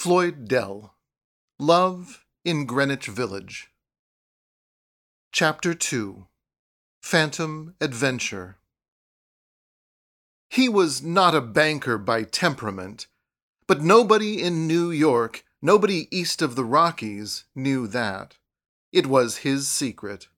Floyd Dell Love in Greenwich Village. Chapter 2 Phantom Adventure. He was not a banker by temperament, but nobody in New York, nobody east of the Rockies, knew that. It was his secret.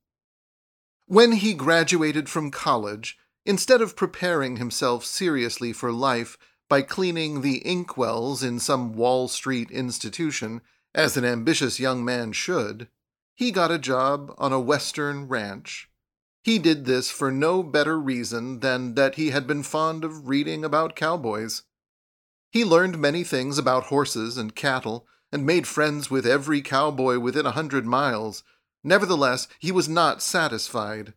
When he graduated from college, instead of preparing himself seriously for life by cleaning the inkwells in some Wall Street institution, as an ambitious young man should, he got a job on a western ranch. He did this for no better reason than that he had been fond of reading about cowboys. He learned many things about horses and cattle, and made friends with every cowboy within a hundred miles. Nevertheless, he was not satisfied.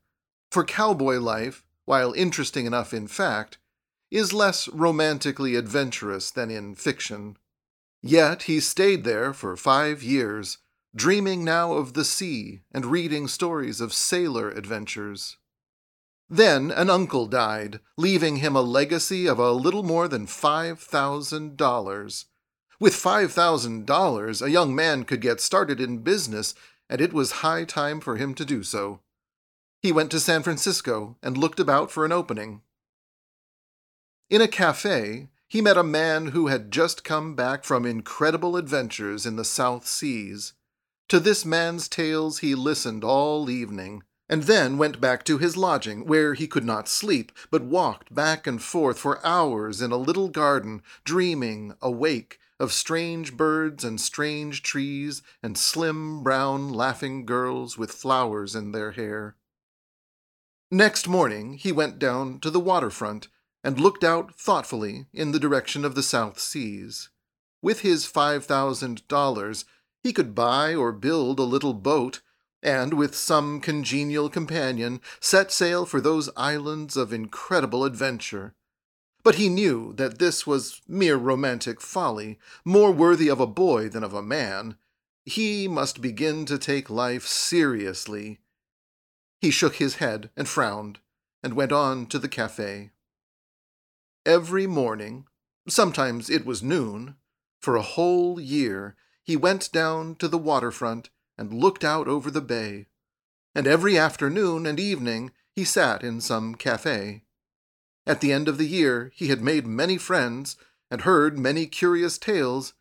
For cowboy life, while interesting enough in fact, is less romantically adventurous than in fiction. Yet he stayed there for five years, dreaming now of the sea and reading stories of sailor adventures. Then an uncle died, leaving him a legacy of a little more than five thousand dollars. With five thousand dollars, a young man could get started in business, and it was high time for him to do so. He went to San Francisco and looked about for an opening. In a cafe, he met a man who had just come back from incredible adventures in the South Seas. To this man's tales he listened all evening, and then went back to his lodging, where he could not sleep, but walked back and forth for hours in a little garden, dreaming, awake, of strange birds and strange trees and slim, brown, laughing girls with flowers in their hair. Next morning he went down to the waterfront and looked out thoughtfully in the direction of the South Seas. With his five thousand dollars, he could buy or build a little boat, and with some congenial companion set sail for those islands of incredible adventure. But he knew that this was mere romantic folly, more worthy of a boy than of a man. He must begin to take life seriously. He shook his head and frowned, and went on to the cafe. Every morning, sometimes it was noon, for a whole year, he went down to the waterfront and looked out over the bay. And every afternoon and evening he sat in some cafe. At the end of the year he had made many friends and heard many curious tales,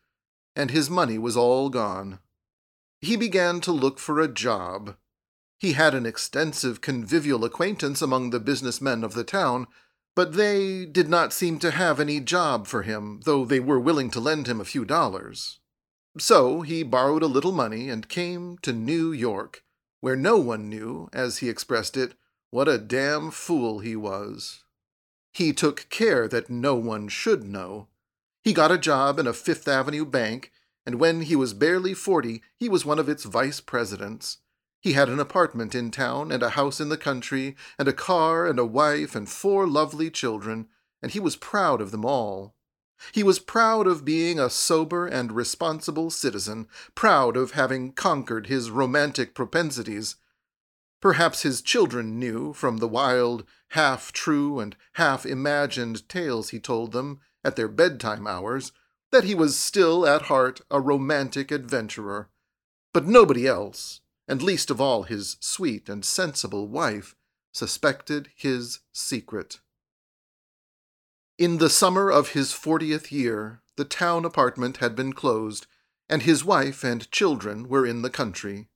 and his money was all gone. He began to look for a job. He had an extensive convivial acquaintance among the business men of the town, but they did not seem to have any job for him, though they were willing to lend him a few dollars. So he borrowed a little money and came to New York, where no one knew, as he expressed it, what a damn fool he was. He took care that no one should know. He got a job in a Fifth Avenue bank, and when he was barely forty, he was one of its vice presidents. He had an apartment in town and a house in the country, and a car and a wife and four lovely children, and he was proud of them all. He was proud of being a sober and responsible citizen, proud of having conquered his romantic propensities. Perhaps his children knew, from the wild, half true and half imagined tales he told them at their bedtime hours, that he was still at heart a romantic adventurer. But nobody else, and least of all his sweet and sensible wife, suspected his secret. In the summer of his fortieth year, the town apartment had been closed, and his wife and children were in the country.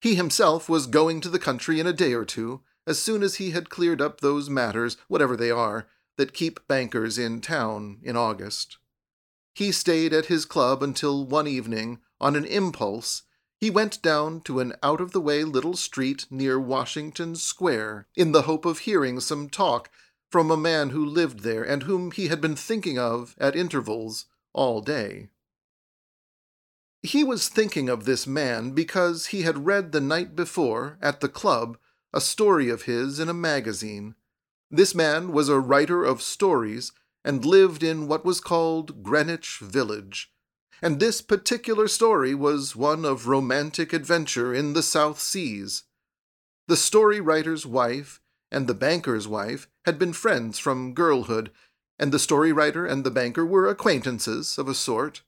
He himself was going to the country in a day or two, as soon as he had cleared up those matters, whatever they are, that keep bankers in town in August. He stayed at his club until one evening, on an impulse, he went down to an out of the way little street near Washington Square in the hope of hearing some talk from a man who lived there and whom he had been thinking of at intervals all day. He was thinking of this man because he had read the night before, at the club, a story of his in a magazine. This man was a writer of stories and lived in what was called Greenwich Village, and this particular story was one of romantic adventure in the South Seas. The story writer's wife and the banker's wife had been friends from girlhood, and the story writer and the banker were acquaintances of a sort.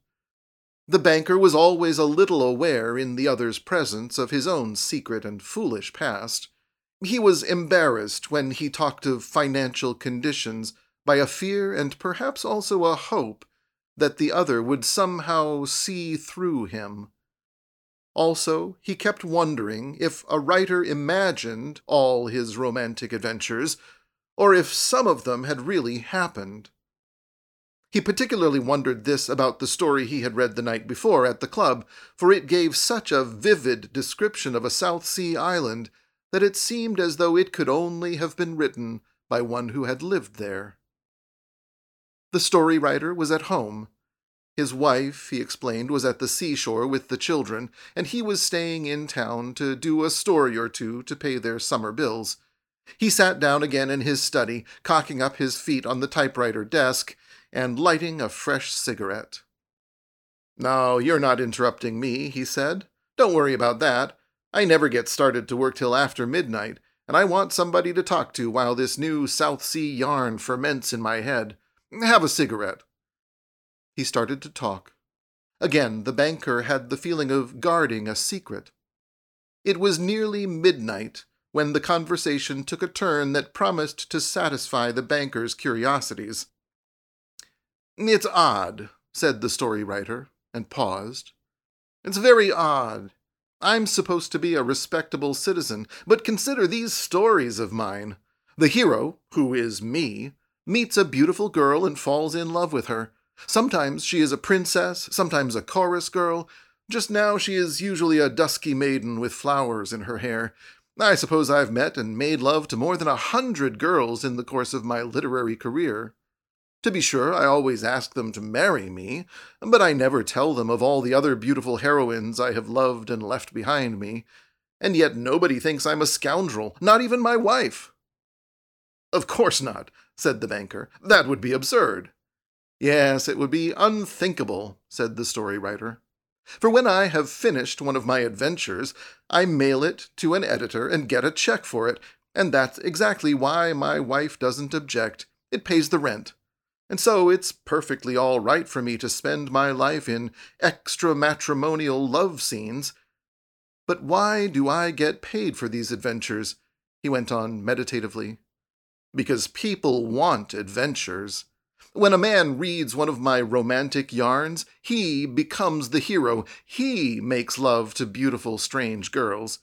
The banker was always a little aware in the other's presence of his own secret and foolish past. He was embarrassed when he talked of financial conditions by a fear and perhaps also a hope that the other would somehow see through him. Also, he kept wondering if a writer imagined all his romantic adventures, or if some of them had really happened. He particularly wondered this about the story he had read the night before at the club, for it gave such a vivid description of a South Sea island that it seemed as though it could only have been written by one who had lived there. The story writer was at home. His wife, he explained, was at the seashore with the children, and he was staying in town to do a story or two to pay their summer bills. He sat down again in his study, cocking up his feet on the typewriter desk and lighting a fresh cigarette. No, you're not interrupting me, he said. Don't worry about that. I never get started to work till after midnight, and I want somebody to talk to while this new South Sea yarn ferments in my head. Have a cigarette. He started to talk. Again, the banker had the feeling of guarding a secret. It was nearly midnight when the conversation took a turn that promised to satisfy the banker's curiosities. It's odd, said the story writer, and paused. It's very odd. I'm supposed to be a respectable citizen, but consider these stories of mine. The hero, who is me, meets a beautiful girl and falls in love with her. Sometimes she is a princess, sometimes a chorus girl. Just now she is usually a dusky maiden with flowers in her hair. I suppose I've met and made love to more than a hundred girls in the course of my literary career. To be sure, I always ask them to marry me, but I never tell them of all the other beautiful heroines I have loved and left behind me. And yet nobody thinks I'm a scoundrel, not even my wife. Of course not, said the banker. That would be absurd. Yes, it would be unthinkable, said the story writer. For when I have finished one of my adventures, I mail it to an editor and get a check for it, and that's exactly why my wife doesn't object. It pays the rent. And so it's perfectly all right for me to spend my life in extra matrimonial love scenes. But why do I get paid for these adventures? he went on meditatively because people want adventures. When a man reads one of my romantic yarns, he becomes the hero. He makes love to beautiful, strange girls.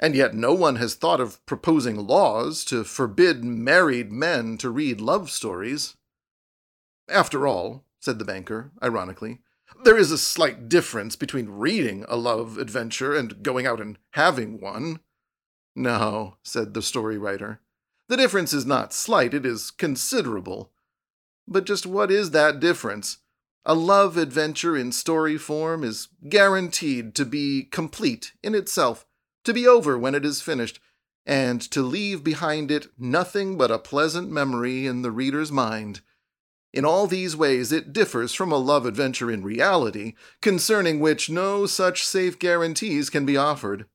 And yet no one has thought of proposing laws to forbid married men to read love stories. After all, said the banker, ironically, there is a slight difference between reading a love adventure and going out and having one. No, said the story writer. The difference is not slight, it is considerable. But just what is that difference? A love adventure in story form is guaranteed to be complete in itself, to be over when it is finished, and to leave behind it nothing but a pleasant memory in the reader's mind. In all these ways, it differs from a love adventure in reality, concerning which no such safe guarantees can be offered.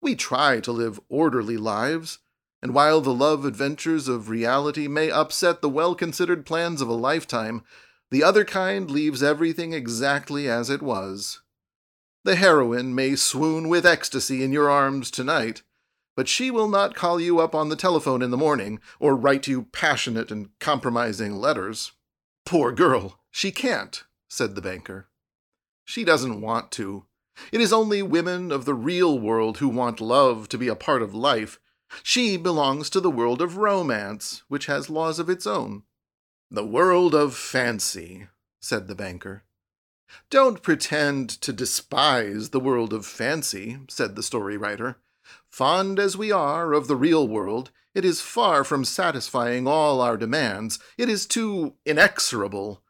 We try to live orderly lives, and while the love adventures of reality may upset the well considered plans of a lifetime, the other kind leaves everything exactly as it was. The heroine may swoon with ecstasy in your arms tonight, but she will not call you up on the telephone in the morning or write you passionate and compromising letters. Poor girl, she can't, said the banker. She doesn't want to. It is only women of the real world who want love to be a part of life she belongs to the world of romance, which has laws of its own. The world of fancy, said the banker. Don't pretend to despise the world of fancy, said the story writer. Fond as we are of the real world, it is far from satisfying all our demands. It is too inexorable.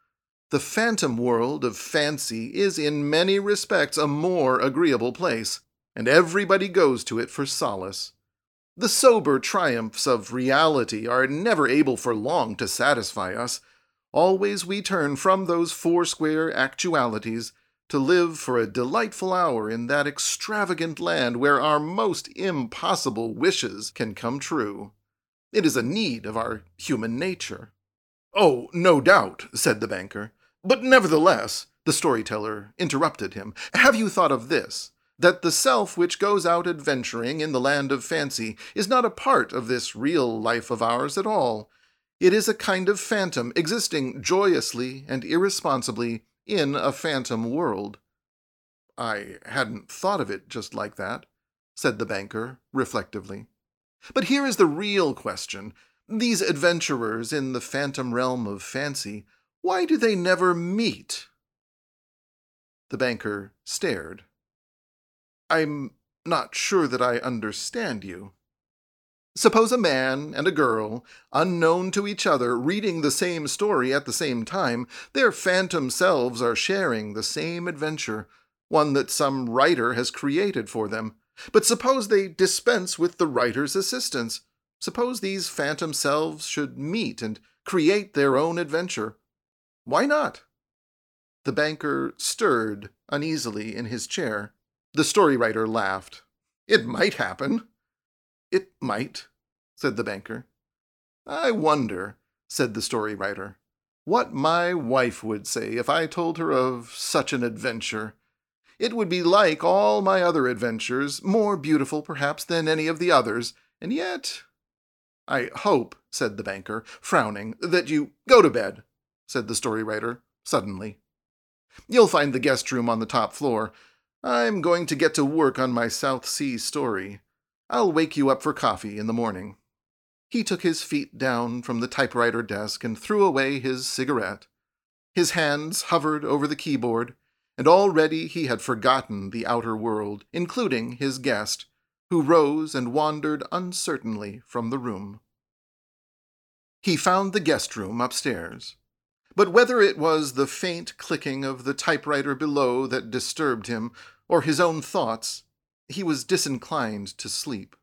The phantom world of fancy is in many respects a more agreeable place, and everybody goes to it for solace. The sober triumphs of reality are never able for long to satisfy us. Always we turn from those foursquare actualities to live for a delightful hour in that extravagant land where our most impossible wishes can come true. It is a need of our human nature. Oh, no doubt, said the banker. But nevertheless, The storyteller interrupted him. Have you thought of this? That the self which goes out adventuring in the land of fancy is not a part of this real life of ours at all. It is a kind of phantom existing joyously and irresponsibly in a phantom world. I hadn't thought of it just like that, said the banker reflectively. But here is the real question. These adventurers in the phantom realm of fancy, why do they never meet? The banker stared. I'm not sure that I understand you. Suppose a man and a girl, unknown to each other, reading the same story at the same time, their phantom selves are sharing the same adventure, one that some writer has created for them. But suppose they dispense with the writer's assistance. Suppose these phantom selves should meet and create their own adventure. Why not? The banker stirred uneasily in his chair. The story writer laughed. It might happen. It might, said the banker. I wonder, said the story writer, what my wife would say if I told her of such an adventure. It would be like all my other adventures, more beautiful perhaps than any of the others, and yet. I hope, said the banker, frowning, that you go to bed, said the story writer, suddenly. You'll find the guest room on the top floor. I'm going to get to work on my South Sea story. I'll wake you up for coffee in the morning. He took his feet down from the typewriter desk and threw away his cigarette. His hands hovered over the keyboard, and already he had forgotten the outer world, including his guest, who rose and wandered uncertainly from the room. He found the guest room upstairs. But whether it was the faint clicking of the typewriter below that disturbed him, or his own thoughts, he was disinclined to sleep.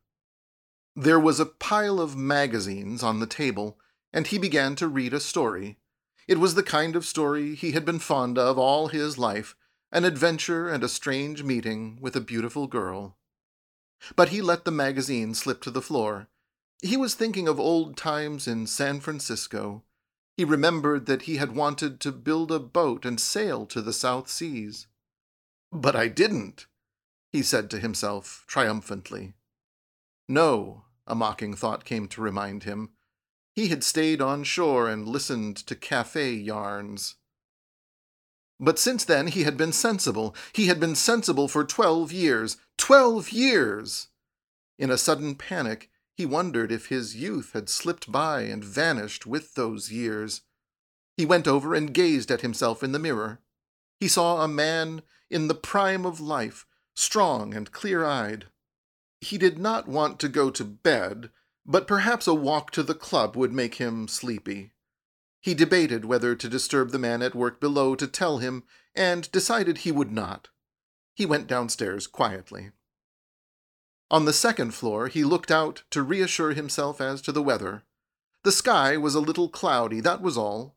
There was a pile of magazines on the table, and he began to read a story. It was the kind of story he had been fond of all his life an adventure and a strange meeting with a beautiful girl. But he let the magazine slip to the floor. He was thinking of old times in San Francisco. He remembered that he had wanted to build a boat and sail to the South Seas. But I didn't, he said to himself triumphantly. No, a mocking thought came to remind him. He had stayed on shore and listened to cafe yarns. But since then he had been sensible. He had been sensible for twelve years. Twelve years! In a sudden panic, he wondered if his youth had slipped by and vanished with those years. He went over and gazed at himself in the mirror. He saw a man in the prime of life, strong and clear eyed. He did not want to go to bed, but perhaps a walk to the club would make him sleepy. He debated whether to disturb the man at work below to tell him, and decided he would not. He went downstairs quietly. On the second floor, he looked out to reassure himself as to the weather. The sky was a little cloudy, that was all.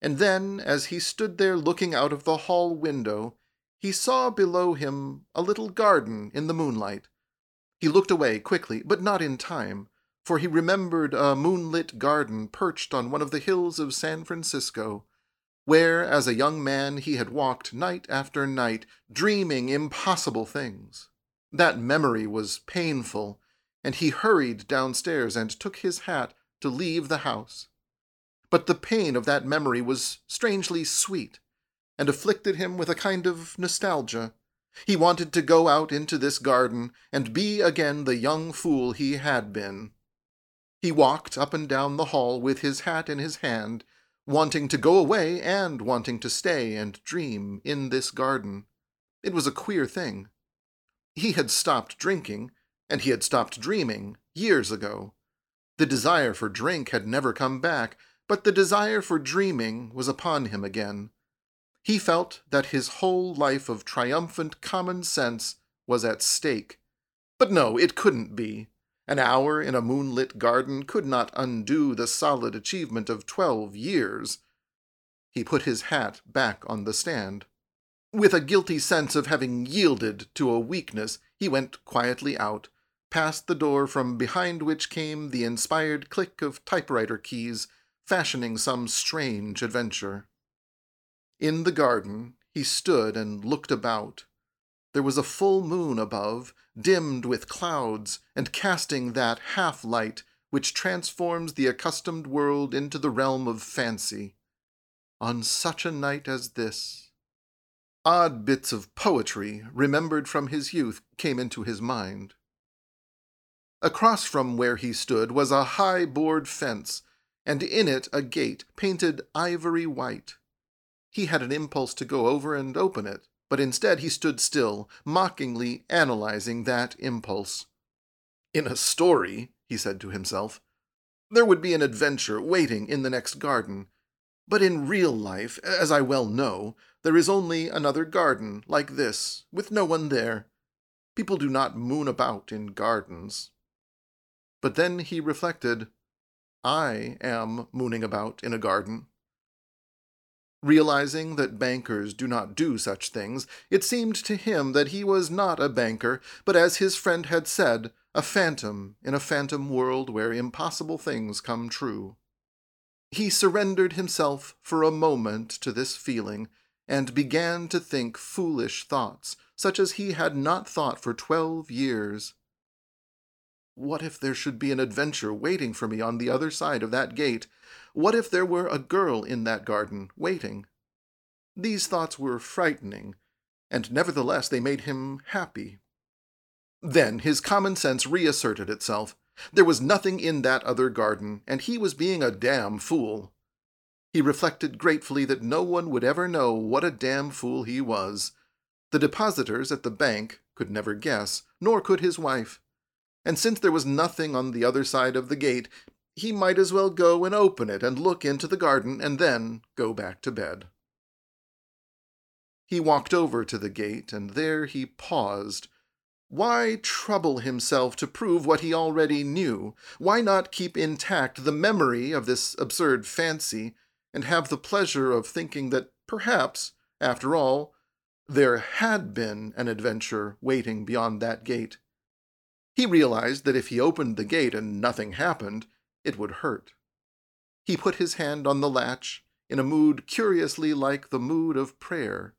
And then, as he stood there looking out of the hall window, he saw below him a little garden in the moonlight. He looked away quickly, but not in time, for he remembered a moonlit garden perched on one of the hills of San Francisco, where as a young man he had walked night after night, dreaming impossible things. That memory was painful, and he hurried downstairs and took his hat to leave the house. But the pain of that memory was strangely sweet and afflicted him with a kind of nostalgia. He wanted to go out into this garden and be again the young fool he had been. He walked up and down the hall with his hat in his hand, wanting to go away and wanting to stay and dream in this garden. It was a queer thing. He had stopped drinking, and he had stopped dreaming, years ago. The desire for drink had never come back, but the desire for dreaming was upon him again. He felt that his whole life of triumphant common sense was at stake. But no, it couldn't be. An hour in a moonlit garden could not undo the solid achievement of twelve years. He put his hat back on the stand. With a guilty sense of having yielded to a weakness, he went quietly out, past the door from behind which came the inspired click of typewriter keys, fashioning some strange adventure. In the garden, he stood and looked about. There was a full moon above, dimmed with clouds, and casting that half light which transforms the accustomed world into the realm of fancy. On such a night as this, odd bits of poetry, remembered from his youth, came into his mind. Across from where he stood was a high board fence, and in it a gate painted ivory white. He had an impulse to go over and open it, but instead he stood still, mockingly analyzing that impulse. In a story, he said to himself, there would be an adventure waiting in the next garden. But in real life, as I well know, there is only another garden like this, with no one there. People do not moon about in gardens. But then he reflected, I am mooning about in a garden. Realizing that bankers do not do such things, it seemed to him that he was not a banker, but as his friend had said, a phantom in a phantom world where impossible things come true. He surrendered himself for a moment to this feeling, and began to think foolish thoughts, such as he had not thought for twelve years. What if there should be an adventure waiting for me on the other side of that gate? What if there were a girl in that garden, waiting? These thoughts were frightening, and nevertheless they made him happy. Then his common sense reasserted itself. There was nothing in that other garden, and he was being a damn fool. He reflected gratefully that no one would ever know what a damn fool he was. The depositors at the bank could never guess, nor could his wife and since there was nothing on the other side of the gate, he might as well go and open it and look into the garden and then go back to bed. He walked over to the gate, and there he paused. Why trouble himself to prove what he already knew? Why not keep intact the memory of this absurd fancy, and have the pleasure of thinking that perhaps, after all, there had been an adventure waiting beyond that gate? He realized that if he opened the gate and nothing happened, it would hurt. He put his hand on the latch in a mood curiously like the mood of prayer.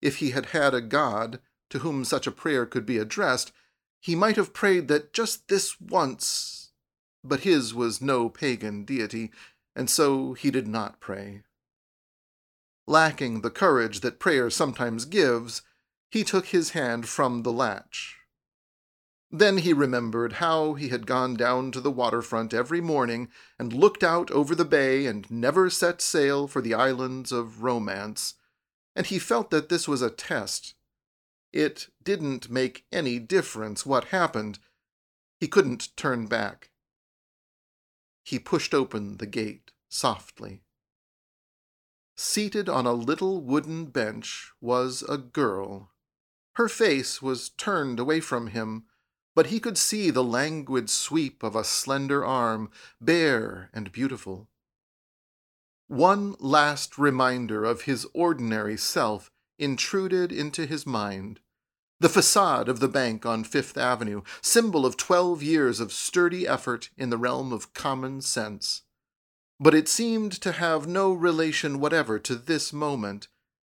If he had had a God to whom such a prayer could be addressed, he might have prayed that just this once, but his was no pagan deity, and so he did not pray. Lacking the courage that prayer sometimes gives, he took his hand from the latch. Then he remembered how he had gone down to the waterfront every morning and looked out over the bay and never set sail for the islands of romance, and he felt that this was a test. It didn't make any difference what happened. He couldn't turn back. He pushed open the gate softly. Seated on a little wooden bench was a girl. Her face was turned away from him but he could see the languid sweep of a slender arm, bare and beautiful. One last reminder of his ordinary self intruded into his mind. The facade of the bank on Fifth Avenue, symbol of twelve years of sturdy effort in the realm of common sense. But it seemed to have no relation whatever to this moment,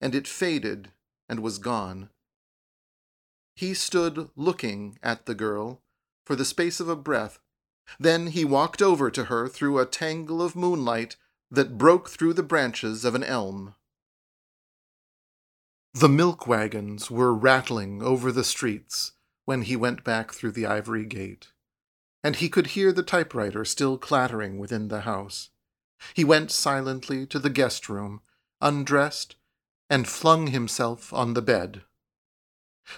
and it faded and was gone. He stood looking at the girl for the space of a breath. Then he walked over to her through a tangle of moonlight that broke through the branches of an elm. The milk wagons were rattling over the streets when he went back through the ivory gate, and he could hear the typewriter still clattering within the house. He went silently to the guest room, undressed, and flung himself on the bed.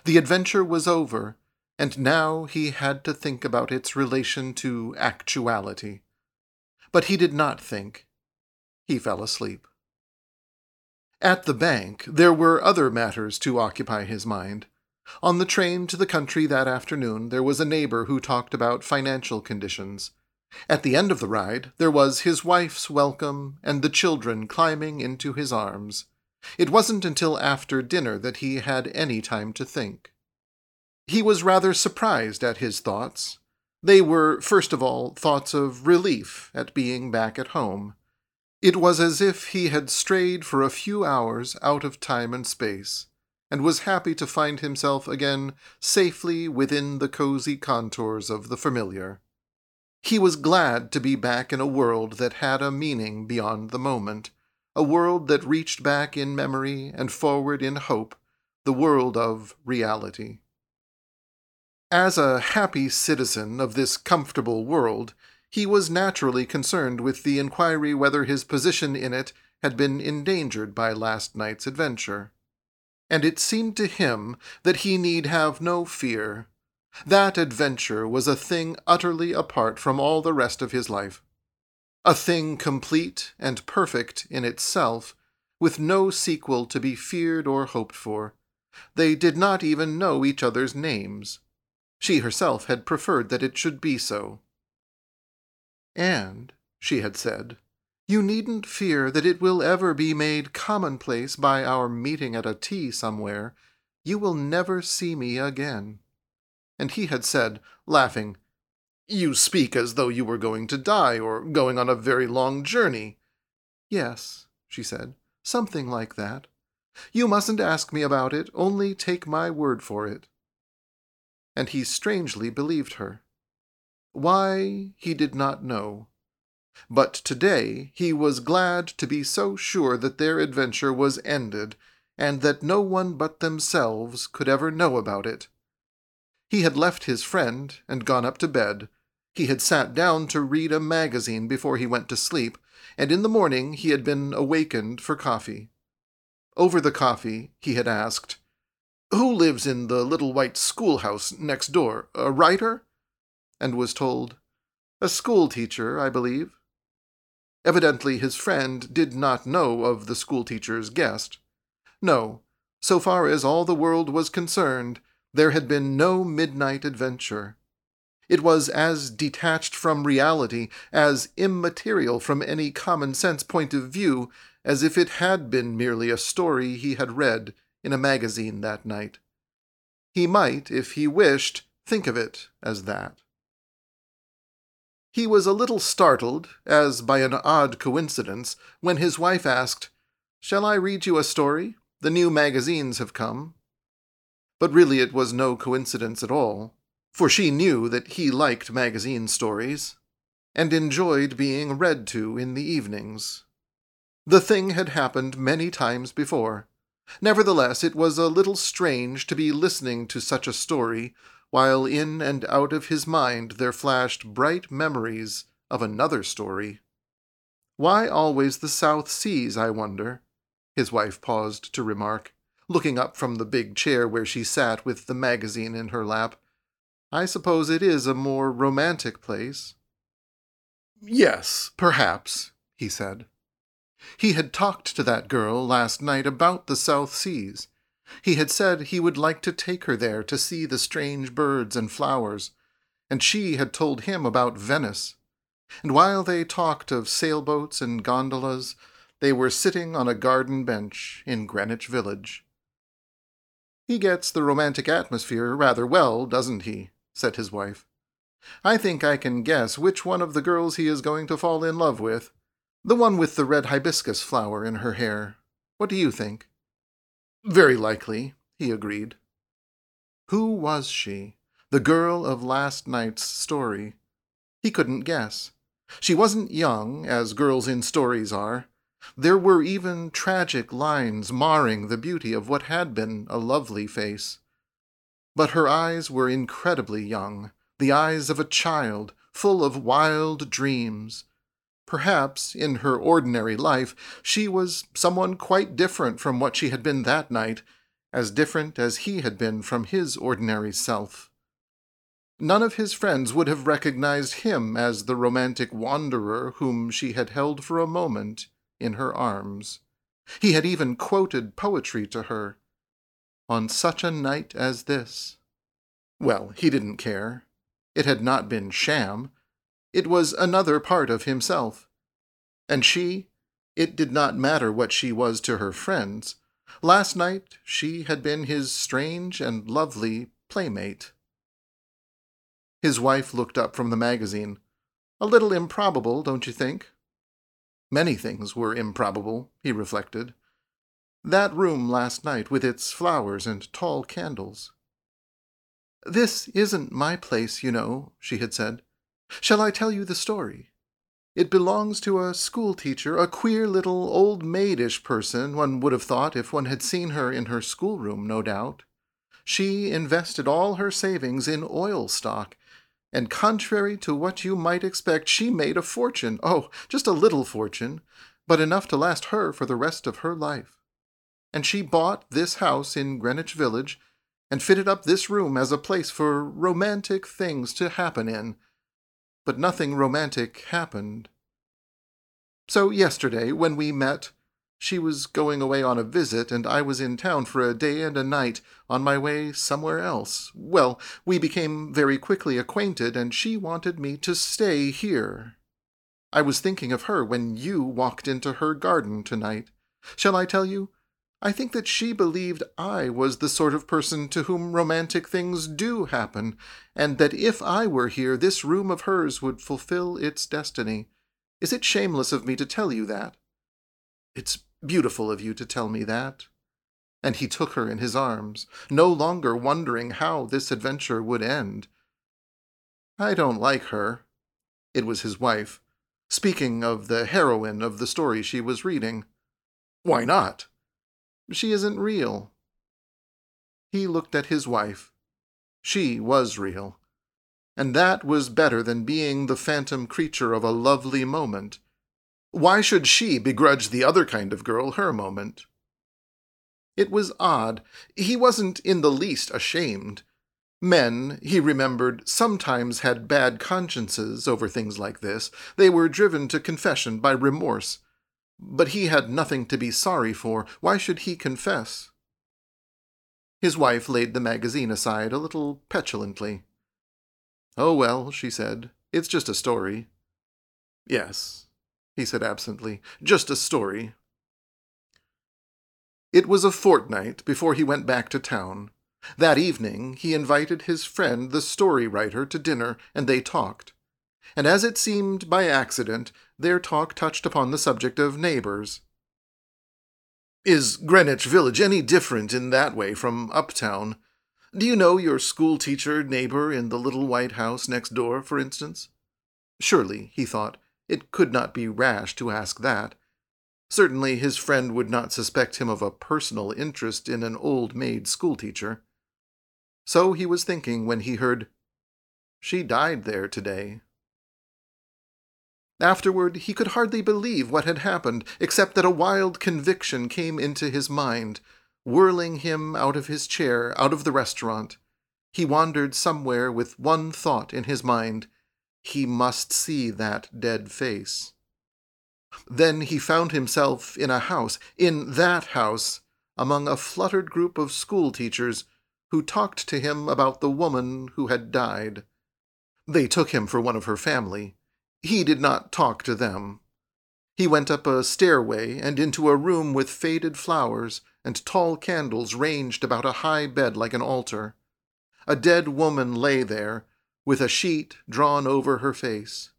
The adventure was over, and now he had to think about its relation to actuality. But he did not think. He fell asleep. At the bank, there were other matters to occupy his mind. On the train to the country that afternoon, there was a neighbor who talked about financial conditions. At the end of the ride, there was his wife's welcome and the children climbing into his arms. It wasn't until after dinner that he had any time to think. He was rather surprised at his thoughts. They were, first of all, thoughts of relief at being back at home. It was as if he had strayed for a few hours out of time and space, and was happy to find himself again safely within the cozy contours of the familiar. He was glad to be back in a world that had a meaning beyond the moment, a world that reached back in memory and forward in hope, the world of reality. As a happy citizen of this comfortable world, he was naturally concerned with the inquiry whether his position in it had been endangered by last night's adventure. And it seemed to him that he need have no fear. That adventure was a thing utterly apart from all the rest of his life. A thing complete and perfect in itself, with no sequel to be feared or hoped for. They did not even know each other's names. She herself had preferred that it should be so. And, she had said, you needn't fear that it will ever be made commonplace by our meeting at a tea somewhere. You will never see me again. And he had said, laughing, You speak as though you were going to die or going on a very long journey. Yes, she said, something like that. You mustn't ask me about it, only take my word for it. And he strangely believed her. Why, he did not know. But today he was glad to be so sure that their adventure was ended, and that no one but themselves could ever know about it. He had left his friend and gone up to bed. He had sat down to read a magazine before he went to sleep, and in the morning he had been awakened for coffee. Over the coffee he had asked, Who lives in the little white schoolhouse next door? A writer? And was told, A school teacher, I believe. Evidently his friend did not know of the schoolteacher's guest. No, so far as all the world was concerned, there had been no midnight adventure. It was as detached from reality, as immaterial from any common sense point of view, as if it had been merely a story he had read in a magazine that night. He might, if he wished, think of it as that. He was a little startled, as by an odd coincidence, when his wife asked, Shall I read you a story? The new magazines have come. But really it was no coincidence at all, for she knew that he liked magazine stories, and enjoyed being read to in the evenings. The thing had happened many times before. Nevertheless, it was a little strange to be listening to such a story while in and out of his mind there flashed bright memories of another story. Why always the South Seas, I wonder? His wife paused to remark, looking up from the big chair where she sat with the magazine in her lap. I suppose it is a more romantic place. Yes, perhaps, he said. He had talked to that girl last night about the South Seas, he had said he would like to take her there to see the strange birds and flowers, and she had told him about Venice. And while they talked of sailboats and gondolas, they were sitting on a garden bench in Greenwich Village. He gets the romantic atmosphere rather well, doesn't he? said his wife. I think I can guess which one of the girls he is going to fall in love with. The one with the red hibiscus flower in her hair. What do you think? Very likely, he agreed. Who was she? The girl of last night's story? He couldn't guess. She wasn't young, as girls in stories are. There were even tragic lines marring the beauty of what had been a lovely face. But her eyes were incredibly young, the eyes of a child, full of wild dreams, Perhaps, in her ordinary life, she was someone quite different from what she had been that night, as different as he had been from his ordinary self. None of his friends would have recognized him as the romantic wanderer whom she had held for a moment in her arms. He had even quoted poetry to her. On such a night as this. Well, he didn't care. It had not been sham. It was another part of himself. And she, it did not matter what she was to her friends. Last night she had been his strange and lovely playmate. His wife looked up from the magazine. A little improbable, don't you think? Many things were improbable, he reflected. That room last night with its flowers and tall candles. This isn't my place, you know, she had said. Shall I tell you the story? It belongs to a school teacher, a queer little old maidish person, one would have thought if one had seen her in her schoolroom, no doubt. She invested all her savings in oil stock, and contrary to what you might expect, she made a fortune. Oh, just a little fortune, but enough to last her for the rest of her life. And she bought this house in Greenwich Village and fitted up this room as a place for romantic things to happen in. But nothing romantic happened. So yesterday, when we met, she was going away on a visit, and I was in town for a day and a night on my way somewhere else. Well, we became very quickly acquainted, and she wanted me to stay here. I was thinking of her when you walked into her garden tonight. Shall I tell you? I think that she believed I was the sort of person to whom romantic things do happen, and that if I were here, this room of hers would fulfill its destiny. Is it shameless of me to tell you that? It's beautiful of you to tell me that. And he took her in his arms, no longer wondering how this adventure would end. I don't like her. It was his wife, speaking of the heroine of the story she was reading. Why not? She isn't real. He looked at his wife. She was real. And that was better than being the phantom creature of a lovely moment. Why should she begrudge the other kind of girl her moment? It was odd. He wasn't in the least ashamed. Men, he remembered, sometimes had bad consciences over things like this. They were driven to confession by remorse. But he had nothing to be sorry for. Why should he confess? His wife laid the magazine aside a little petulantly. Oh, well, she said, it's just a story. Yes, he said absently, just a story. It was a fortnight before he went back to town. That evening he invited his friend, the story writer, to dinner, and they talked. And as it seemed by accident, their talk touched upon the subject of neighbors. Is Greenwich Village any different in that way from uptown? Do you know your school teacher neighbor in the little white house next door, for instance? Surely, he thought, it could not be rash to ask that. Certainly his friend would not suspect him of a personal interest in an old maid schoolteacher. So he was thinking when he heard, She died there today. Afterward, he could hardly believe what had happened, except that a wild conviction came into his mind, whirling him out of his chair, out of the restaurant. He wandered somewhere with one thought in his mind he must see that dead face. Then he found himself in a house, in that house, among a fluttered group of school teachers who talked to him about the woman who had died. They took him for one of her family. He did not talk to them. He went up a stairway and into a room with faded flowers and tall candles ranged about a high bed like an altar. A dead woman lay there, with a sheet drawn over her face.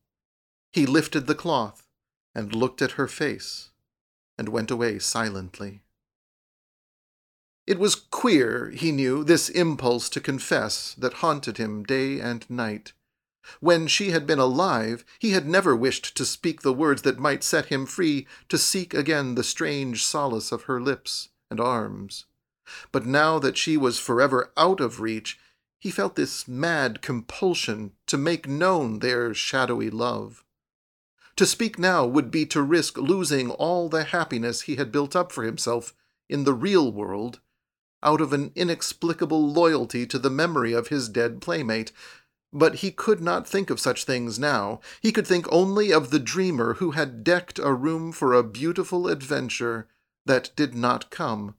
He lifted the cloth and looked at her face and went away silently. It was queer, he knew, this impulse to confess that haunted him day and night. When she had been alive, he had never wished to speak the words that might set him free to seek again the strange solace of her lips and arms. But now that she was forever out of reach, he felt this mad compulsion to make known their shadowy love. To speak now would be to risk losing all the happiness he had built up for himself in the real world, out of an inexplicable loyalty to the memory of his dead playmate, but he could not think of such things now. He could think only of the dreamer who had decked a room for a beautiful adventure that did not come,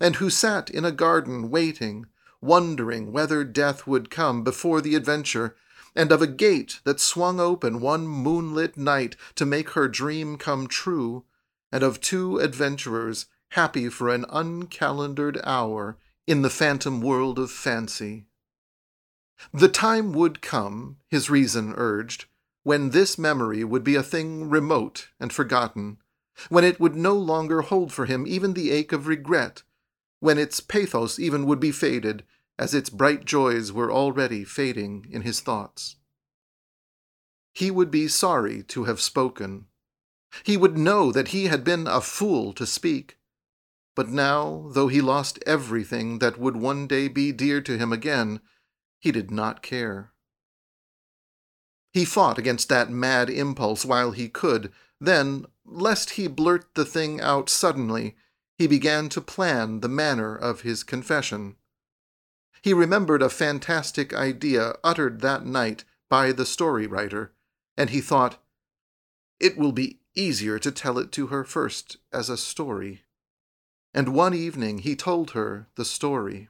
and who sat in a garden waiting, wondering whether death would come before the adventure, and of a gate that swung open one moonlit night to make her dream come true, and of two adventurers happy for an uncalendared hour in the phantom world of fancy. The time would come, his reason urged, when this memory would be a thing remote and forgotten, when it would no longer hold for him even the ache of regret, when its pathos even would be faded, as its bright joys were already fading in his thoughts. He would be sorry to have spoken. He would know that he had been a fool to speak. But now, though he lost everything that would one day be dear to him again, he did not care. He fought against that mad impulse while he could, then, lest he blurt the thing out suddenly, he began to plan the manner of his confession. He remembered a fantastic idea uttered that night by the story writer, and he thought, It will be easier to tell it to her first as a story. And one evening he told her the story.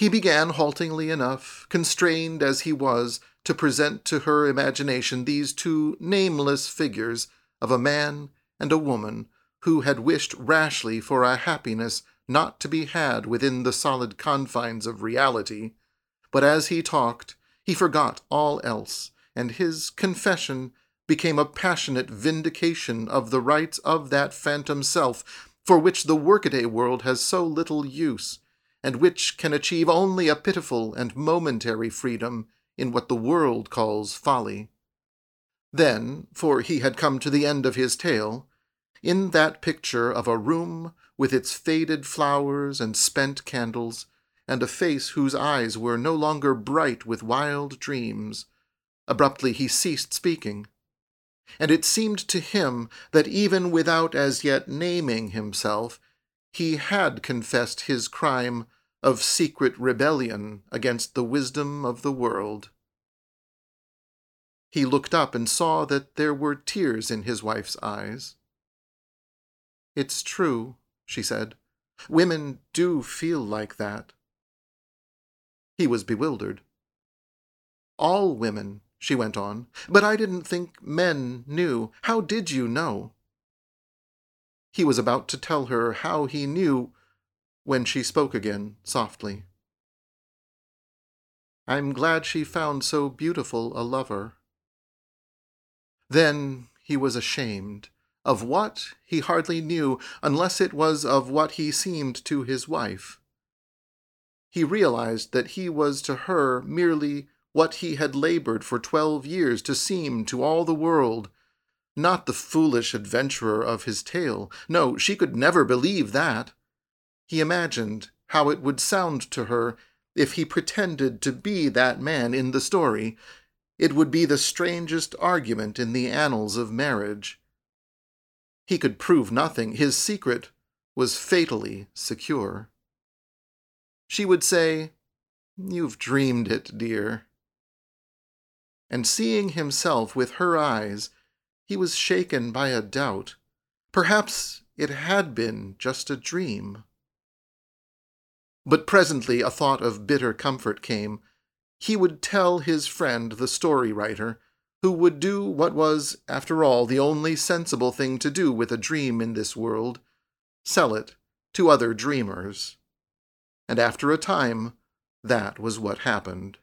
He began haltingly enough, constrained as he was to present to her imagination these two nameless figures of a man and a woman who had wished rashly for a happiness not to be had within the solid confines of reality. But as he talked, he forgot all else, and his confession became a passionate vindication of the rights of that phantom self for which the workaday world has so little use, and which can achieve only a pitiful and momentary freedom in what the world calls folly. Then, for he had come to the end of his tale, in that picture of a room with its faded flowers and spent candles, and a face whose eyes were no longer bright with wild dreams, abruptly he ceased speaking. And it seemed to him that even without as yet naming himself, he had confessed his crime of secret rebellion against the wisdom of the world. He looked up and saw that there were tears in his wife's eyes. It's true, she said. Women do feel like that. He was bewildered. All women, she went on, but I didn't think men knew. How did you know? He was about to tell her how he knew when she spoke again, softly. I'm glad she found so beautiful a lover. Then he was ashamed. Of what, he hardly knew, unless it was of what he seemed to his wife. He realized that he was to her merely what he had labored for twelve years to seem to all the world, not the foolish adventurer of his tale. No, she could never believe that. He imagined how it would sound to her if he pretended to be that man in the story. It would be the strangest argument in the annals of marriage. He could prove nothing. His secret was fatally secure. She would say, You've dreamed it, dear. And seeing himself with her eyes, he was shaken by a doubt. Perhaps it had been just a dream. But presently a thought of bitter comfort came. He would tell his friend, the story writer, who would do what was, after all, the only sensible thing to do with a dream in this world sell it to other dreamers. And after a time, that was what happened.